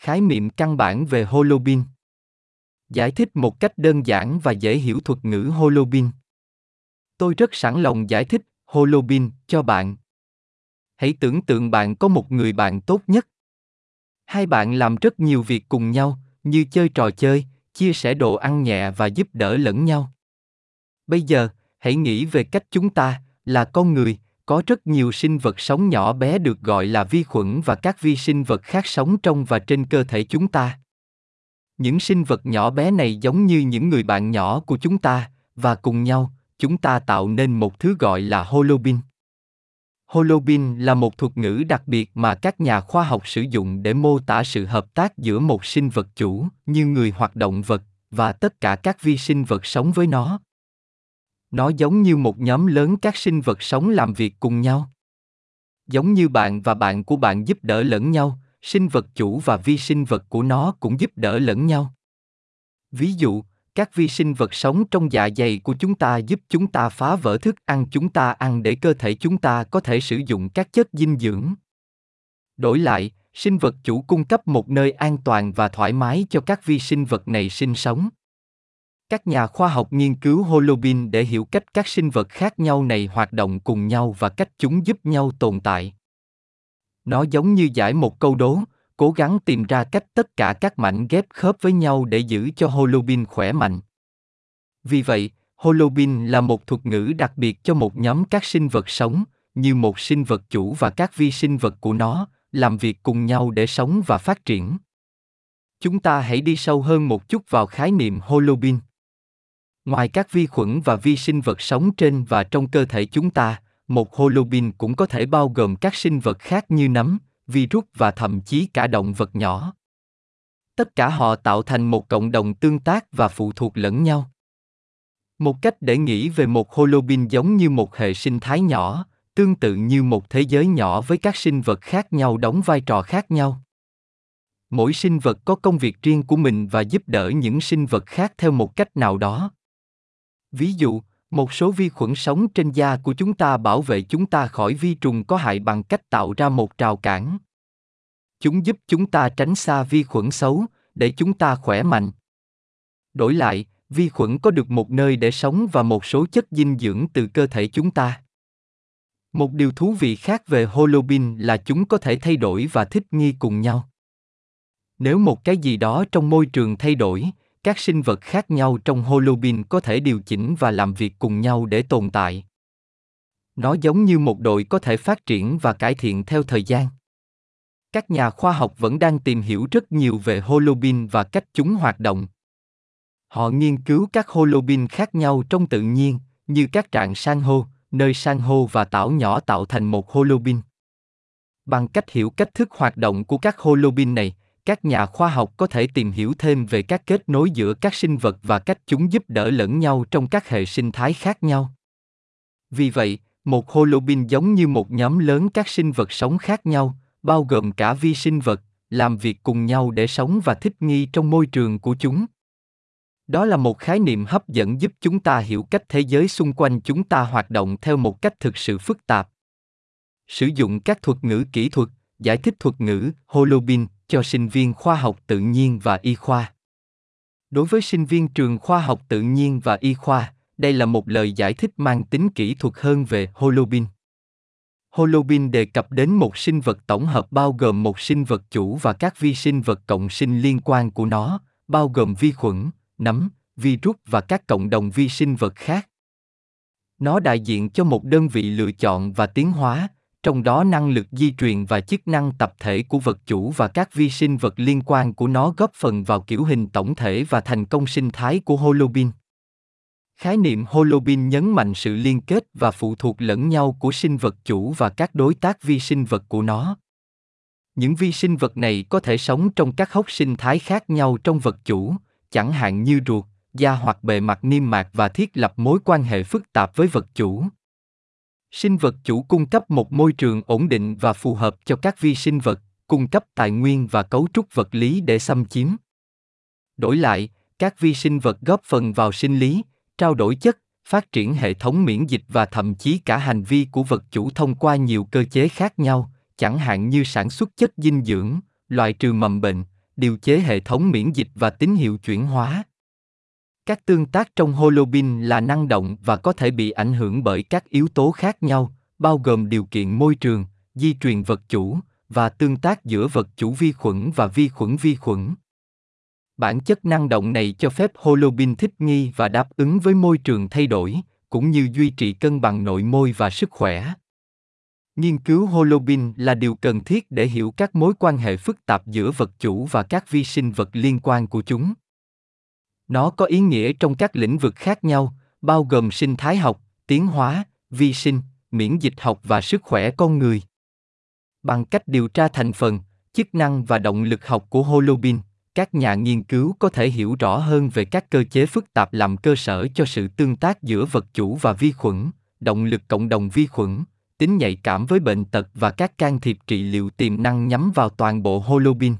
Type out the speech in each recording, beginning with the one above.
Khái niệm căn bản về Holobin. Giải thích một cách đơn giản và dễ hiểu thuật ngữ Holobin. Tôi rất sẵn lòng giải thích Holobin cho bạn. Hãy tưởng tượng bạn có một người bạn tốt nhất. Hai bạn làm rất nhiều việc cùng nhau, như chơi trò chơi, chia sẻ đồ ăn nhẹ và giúp đỡ lẫn nhau. Bây giờ, hãy nghĩ về cách chúng ta, là con người, có rất nhiều sinh vật sống nhỏ bé được gọi là vi khuẩn và các vi sinh vật khác sống trong và trên cơ thể chúng ta. Những sinh vật nhỏ bé này giống như những người bạn nhỏ của chúng ta, và cùng nhau, chúng ta tạo nên một thứ gọi là holobin. Holobin là một thuật ngữ đặc biệt mà các nhà khoa học sử dụng để mô tả sự hợp tác giữa một sinh vật chủ, như người hoặc động vật, và tất cả các vi sinh vật sống với nó. Nó giống như một nhóm lớn các sinh vật sống làm việc cùng nhau. Giống như bạn và bạn của bạn giúp đỡ lẫn nhau, sinh vật chủ và vi sinh vật của nó cũng giúp đỡ lẫn nhau. Ví dụ, các vi sinh vật sống trong dạ dày của chúng ta giúp chúng ta phá vỡ thức ăn chúng ta ăn để cơ thể chúng ta có thể sử dụng các chất dinh dưỡng. Đổi lại, sinh vật chủ cung cấp một nơi an toàn và thoải mái cho các vi sinh vật này sinh sống. Các nhà khoa học nghiên cứu holobin để hiểu cách các sinh vật khác nhau này hoạt động cùng nhau và cách chúng giúp nhau tồn tại. Nó giống như giải một câu đố, cố gắng tìm ra cách tất cả các mảnh ghép khớp với nhau để giữ cho holobin khỏe mạnh. Vì vậy, holobin là một thuật ngữ đặc biệt cho một nhóm các sinh vật sống, như một sinh vật chủ và các vi sinh vật của nó, làm việc cùng nhau để sống và phát triển. Chúng ta hãy đi sâu hơn một chút vào khái niệm holobin. Ngoài các vi khuẩn và vi sinh vật sống trên và trong cơ thể chúng ta, một holobin cũng có thể bao gồm các sinh vật khác như nấm, virus và thậm chí cả động vật nhỏ. Tất cả họ tạo thành một cộng đồng tương tác và phụ thuộc lẫn nhau. Một cách để nghĩ về một holobin giống như một hệ sinh thái nhỏ, tương tự như một thế giới nhỏ với các sinh vật khác nhau đóng vai trò khác nhau. Mỗi sinh vật có công việc riêng của mình và giúp đỡ những sinh vật khác theo một cách nào đó. Ví dụ, một số vi khuẩn sống trên da của chúng ta bảo vệ chúng ta khỏi vi trùng có hại bằng cách tạo ra một trào cản. Chúng giúp chúng ta tránh xa vi khuẩn xấu, để chúng ta khỏe mạnh. Đổi lại, vi khuẩn có được một nơi để sống và một số chất dinh dưỡng từ cơ thể chúng ta. Một điều thú vị khác về holobin là chúng có thể thay đổi và thích nghi cùng nhau. Nếu một cái gì đó trong môi trường thay đổi, các sinh vật khác nhau trong holobin có thể điều chỉnh và làm việc cùng nhau để tồn tại. Nó giống như một đội có thể phát triển và cải thiện theo thời gian. Các nhà khoa học vẫn đang tìm hiểu rất nhiều về holobin và cách chúng hoạt động. Họ nghiên cứu các holobin khác nhau trong tự nhiên, như các trạng san hô, nơi san hô và tảo nhỏ tạo thành một holobin. Bằng cách hiểu cách thức hoạt động của các holobin này các nhà khoa học có thể tìm hiểu thêm về các kết nối giữa các sinh vật và cách chúng giúp đỡ lẫn nhau trong các hệ sinh thái khác nhau. Vì vậy, một holobin giống như một nhóm lớn các sinh vật sống khác nhau, bao gồm cả vi sinh vật, làm việc cùng nhau để sống và thích nghi trong môi trường của chúng. Đó là một khái niệm hấp dẫn giúp chúng ta hiểu cách thế giới xung quanh chúng ta hoạt động theo một cách thực sự phức tạp. Sử dụng các thuật ngữ kỹ thuật, giải thích thuật ngữ, holobin cho sinh viên khoa học tự nhiên và y khoa. Đối với sinh viên trường khoa học tự nhiên và y khoa, đây là một lời giải thích mang tính kỹ thuật hơn về holobin. Holobin đề cập đến một sinh vật tổng hợp bao gồm một sinh vật chủ và các vi sinh vật cộng sinh liên quan của nó, bao gồm vi khuẩn, nấm, virus và các cộng đồng vi sinh vật khác. Nó đại diện cho một đơn vị lựa chọn và tiến hóa, trong đó năng lực di truyền và chức năng tập thể của vật chủ và các vi sinh vật liên quan của nó góp phần vào kiểu hình tổng thể và thành công sinh thái của holobin. Khái niệm holobin nhấn mạnh sự liên kết và phụ thuộc lẫn nhau của sinh vật chủ và các đối tác vi sinh vật của nó. Những vi sinh vật này có thể sống trong các hốc sinh thái khác nhau trong vật chủ, chẳng hạn như ruột, da hoặc bề mặt niêm mạc và thiết lập mối quan hệ phức tạp với vật chủ sinh vật chủ cung cấp một môi trường ổn định và phù hợp cho các vi sinh vật, cung cấp tài nguyên và cấu trúc vật lý để xâm chiếm đổi lại, các vi sinh vật góp phần vào sinh lý, trao đổi chất, phát triển hệ thống miễn dịch và thậm chí cả hành vi của vật chủ thông qua nhiều cơ chế khác nhau, chẳng hạn như sản xuất chất dinh dưỡng, loại trừ mầm bệnh, điều chế hệ thống miễn dịch và tín hiệu chuyển hóa. Các tương tác trong holobin là năng động và có thể bị ảnh hưởng bởi các yếu tố khác nhau, bao gồm điều kiện môi trường, di truyền vật chủ và tương tác giữa vật chủ vi khuẩn và vi khuẩn vi khuẩn. Bản chất năng động này cho phép holobin thích nghi và đáp ứng với môi trường thay đổi, cũng như duy trì cân bằng nội môi và sức khỏe. Nghiên cứu holobin là điều cần thiết để hiểu các mối quan hệ phức tạp giữa vật chủ và các vi sinh vật liên quan của chúng. Nó có ý nghĩa trong các lĩnh vực khác nhau, bao gồm sinh thái học, tiến hóa, vi sinh, miễn dịch học và sức khỏe con người. Bằng cách điều tra thành phần, chức năng và động lực học của holobin, các nhà nghiên cứu có thể hiểu rõ hơn về các cơ chế phức tạp làm cơ sở cho sự tương tác giữa vật chủ và vi khuẩn, động lực cộng đồng vi khuẩn, tính nhạy cảm với bệnh tật và các can thiệp trị liệu tiềm năng nhắm vào toàn bộ holobin.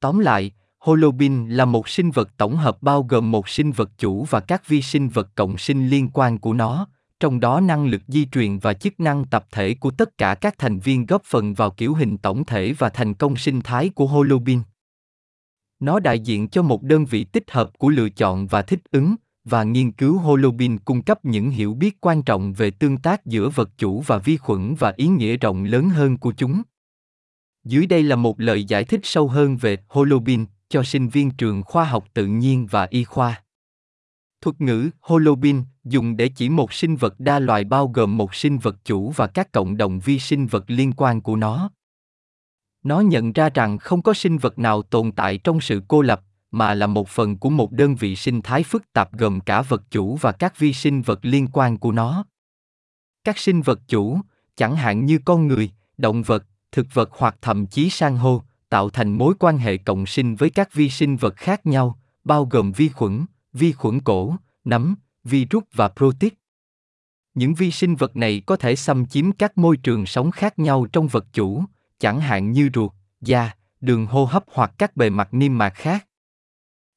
Tóm lại, holobin là một sinh vật tổng hợp bao gồm một sinh vật chủ và các vi sinh vật cộng sinh liên quan của nó, trong đó năng lực di truyền và chức năng tập thể của tất cả các thành viên góp phần vào kiểu hình tổng thể và thành công sinh thái của holobin. Nó đại diện cho một đơn vị tích hợp của lựa chọn và thích ứng, và nghiên cứu Holobin cung cấp những hiểu biết quan trọng về tương tác giữa vật chủ và vi khuẩn và ý nghĩa rộng lớn hơn của chúng. Dưới đây là một lời giải thích sâu hơn về Holobin cho sinh viên trường khoa học tự nhiên và y khoa. Thuật ngữ Holobin dùng để chỉ một sinh vật đa loài bao gồm một sinh vật chủ và các cộng đồng vi sinh vật liên quan của nó. Nó nhận ra rằng không có sinh vật nào tồn tại trong sự cô lập, mà là một phần của một đơn vị sinh thái phức tạp gồm cả vật chủ và các vi sinh vật liên quan của nó. Các sinh vật chủ, chẳng hạn như con người, động vật, thực vật hoặc thậm chí san hô, tạo thành mối quan hệ cộng sinh với các vi sinh vật khác nhau, bao gồm vi khuẩn, vi khuẩn cổ, nấm, virus và protein. Những vi sinh vật này có thể xâm chiếm các môi trường sống khác nhau trong vật chủ, chẳng hạn như ruột, da, đường hô hấp hoặc các bề mặt niêm mạc khác.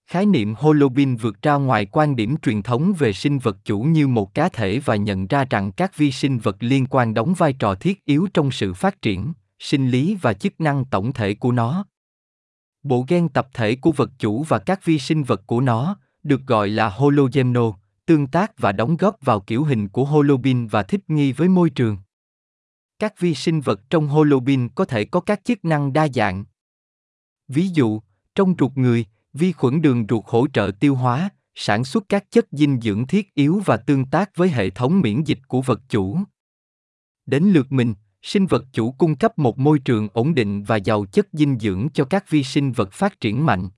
Khái niệm Holobin vượt ra ngoài quan điểm truyền thống về sinh vật chủ như một cá thể và nhận ra rằng các vi sinh vật liên quan đóng vai trò thiết yếu trong sự phát triển, sinh lý và chức năng tổng thể của nó. Bộ gen tập thể của vật chủ và các vi sinh vật của nó, được gọi là hologemno, tương tác và đóng góp vào kiểu hình của holobin và thích nghi với môi trường. Các vi sinh vật trong holobin có thể có các chức năng đa dạng. Ví dụ, trong ruột người, vi khuẩn đường ruột hỗ trợ tiêu hóa, sản xuất các chất dinh dưỡng thiết yếu và tương tác với hệ thống miễn dịch của vật chủ. Đến lượt mình, sinh vật chủ cung cấp một môi trường ổn định và giàu chất dinh dưỡng cho các vi sinh vật phát triển mạnh.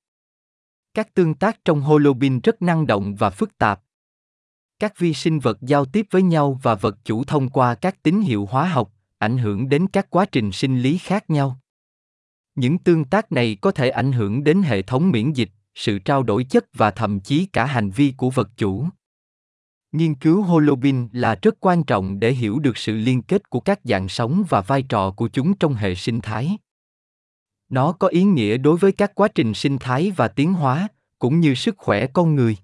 Các tương tác trong holobin rất năng động và phức tạp. Các vi sinh vật giao tiếp với nhau và vật chủ thông qua các tín hiệu hóa học, ảnh hưởng đến các quá trình sinh lý khác nhau. Những tương tác này có thể ảnh hưởng đến hệ thống miễn dịch, sự trao đổi chất và thậm chí cả hành vi của vật chủ. Nghiên cứu holobin là rất quan trọng để hiểu được sự liên kết của các dạng sống và vai trò của chúng trong hệ sinh thái. Nó có ý nghĩa đối với các quá trình sinh thái và tiến hóa, cũng như sức khỏe con người.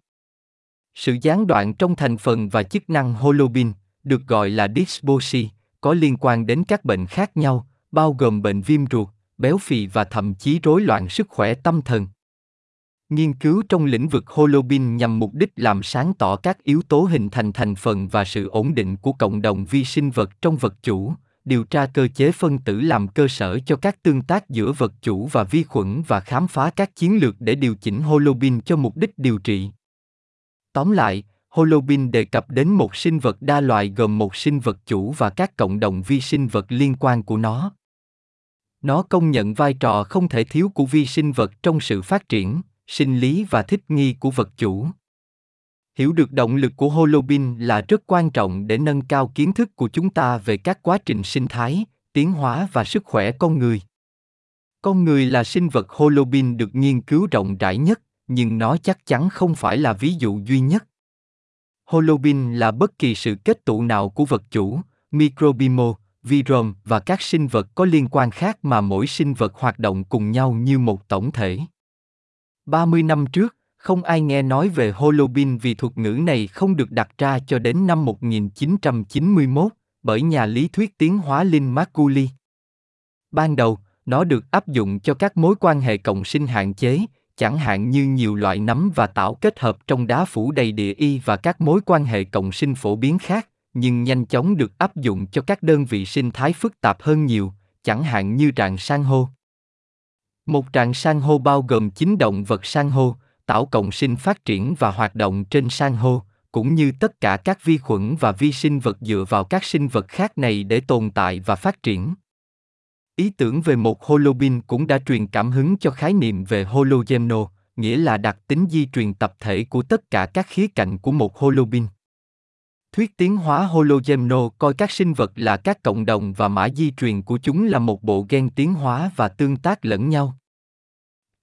Sự gián đoạn trong thành phần và chức năng holobin, được gọi là dysbiosis, có liên quan đến các bệnh khác nhau, bao gồm bệnh viêm ruột, béo phì và thậm chí rối loạn sức khỏe tâm thần. Nghiên cứu trong lĩnh vực holobin nhằm mục đích làm sáng tỏ các yếu tố hình thành thành phần và sự ổn định của cộng đồng vi sinh vật trong vật chủ, điều tra cơ chế phân tử làm cơ sở cho các tương tác giữa vật chủ và vi khuẩn và khám phá các chiến lược để điều chỉnh holobin cho mục đích điều trị. Tóm lại, holobin đề cập đến một sinh vật đa loài gồm một sinh vật chủ và các cộng đồng vi sinh vật liên quan của nó. Nó công nhận vai trò không thể thiếu của vi sinh vật trong sự phát triển, sinh lý và thích nghi của vật chủ. Hiểu được động lực của Holobin là rất quan trọng để nâng cao kiến thức của chúng ta về các quá trình sinh thái, tiến hóa và sức khỏe con người. Con người là sinh vật Holobin được nghiên cứu rộng rãi nhất, nhưng nó chắc chắn không phải là ví dụ duy nhất. Holobin là bất kỳ sự kết tụ nào của vật chủ, microbimo, virom và các sinh vật có liên quan khác mà mỗi sinh vật hoạt động cùng nhau như một tổng thể. 30 năm trước, không ai nghe nói về Holobin vì thuật ngữ này không được đặt ra cho đến năm 1991 bởi nhà lý thuyết tiến hóa Lin Macaulay. Ban đầu, Nó được áp dụng cho các mối quan hệ cộng sinh hạn chế, chẳng hạn như nhiều loại nấm và tảo kết hợp trong đá phủ đầy địa y và các mối quan hệ cộng sinh phổ biến khác, nhưng nhanh chóng được áp dụng cho các đơn vị sinh thái phức tạp hơn nhiều, chẳng hạn như rạn san hô. Một trạng san hô bao gồm chín động vật san hô, tảo cộng sinh phát triển và hoạt động trên san hô, cũng như tất cả các vi khuẩn và vi sinh vật dựa vào các sinh vật khác này để tồn tại và phát triển. Ý tưởng về một holobin cũng đã truyền cảm hứng cho khái niệm về hologemno, nghĩa là đặc tính di truyền tập thể của tất cả các khía cạnh của một holobin. Thuyết tiến hóa hologemno coi các sinh vật là các cộng đồng và mã di truyền của chúng là một bộ gen tiến hóa và tương tác lẫn nhau.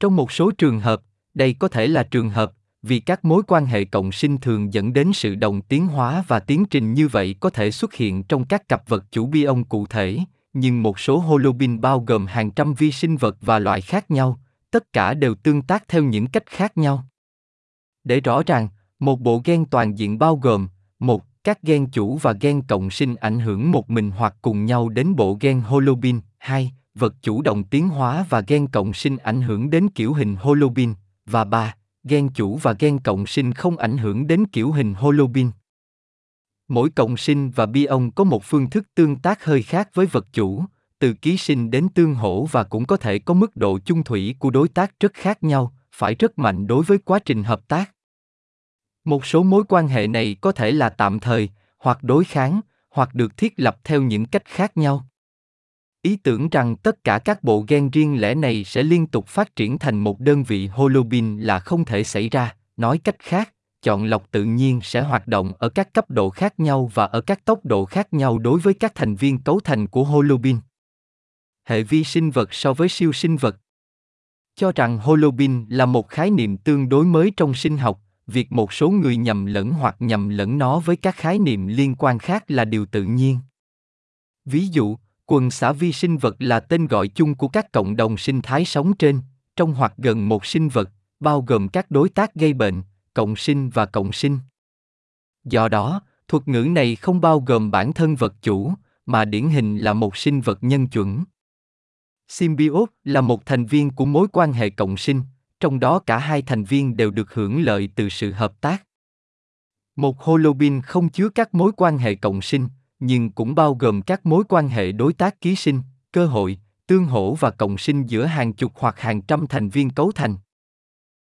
Trong một số trường hợp, đây có thể là trường hợp vì các mối quan hệ cộng sinh thường dẫn đến sự đồng tiến hóa và tiến trình như vậy có thể xuất hiện trong các cặp vật chủ bion cụ thể, nhưng một số holobin bao gồm hàng trăm vi sinh vật và loại khác nhau, tất cả đều tương tác theo những cách khác nhau. Để rõ ràng, một bộ gen toàn diện bao gồm một các gen chủ và gen cộng sinh ảnh hưởng một mình hoặc cùng nhau đến bộ gen holobin. 2. Vật chủ động tiến hóa và gen cộng sinh ảnh hưởng đến kiểu hình holobin. Và 3. Gen chủ và gen cộng sinh không ảnh hưởng đến kiểu hình holobin. Mỗi cộng sinh và bion có một phương thức tương tác hơi khác với vật chủ, từ ký sinh đến tương hỗ và cũng có thể có mức độ chung thủy của đối tác rất khác nhau, phải rất mạnh đối với quá trình hợp tác. Một số mối quan hệ này có thể là tạm thời, hoặc đối kháng, hoặc được thiết lập theo những cách khác nhau. Ý tưởng rằng tất cả các bộ gen riêng lẻ này sẽ liên tục phát triển thành một đơn vị holobin là không thể xảy ra, nói cách khác, chọn lọc tự nhiên sẽ hoạt động ở các cấp độ khác nhau và ở các tốc độ khác nhau đối với các thành viên cấu thành của holobin. Hệ vi sinh vật so với siêu sinh vật cho rằng holobin là một khái niệm tương đối mới trong sinh học việc một số người nhầm lẫn hoặc nhầm lẫn nó với các khái niệm liên quan khác là điều tự nhiên. Ví dụ, quần xã vi sinh vật là tên gọi chung của các cộng đồng sinh thái sống trên. Trong hoặc gần một sinh vật, bao gồm các đối tác gây bệnh, cộng sinh và cộng sinh. Do đó, thuật ngữ này không bao gồm bản thân vật chủ, mà điển hình là một sinh vật nhân chuẩn. Symbiote là một thành viên của mối quan hệ cộng sinh trong đó cả hai thành viên đều được hưởng lợi từ sự hợp tác. Một holobin không chứa các mối quan hệ cộng sinh, nhưng cũng bao gồm các mối quan hệ đối tác ký sinh, cơ hội, tương hỗ và cộng sinh giữa hàng chục hoặc hàng trăm thành viên cấu thành.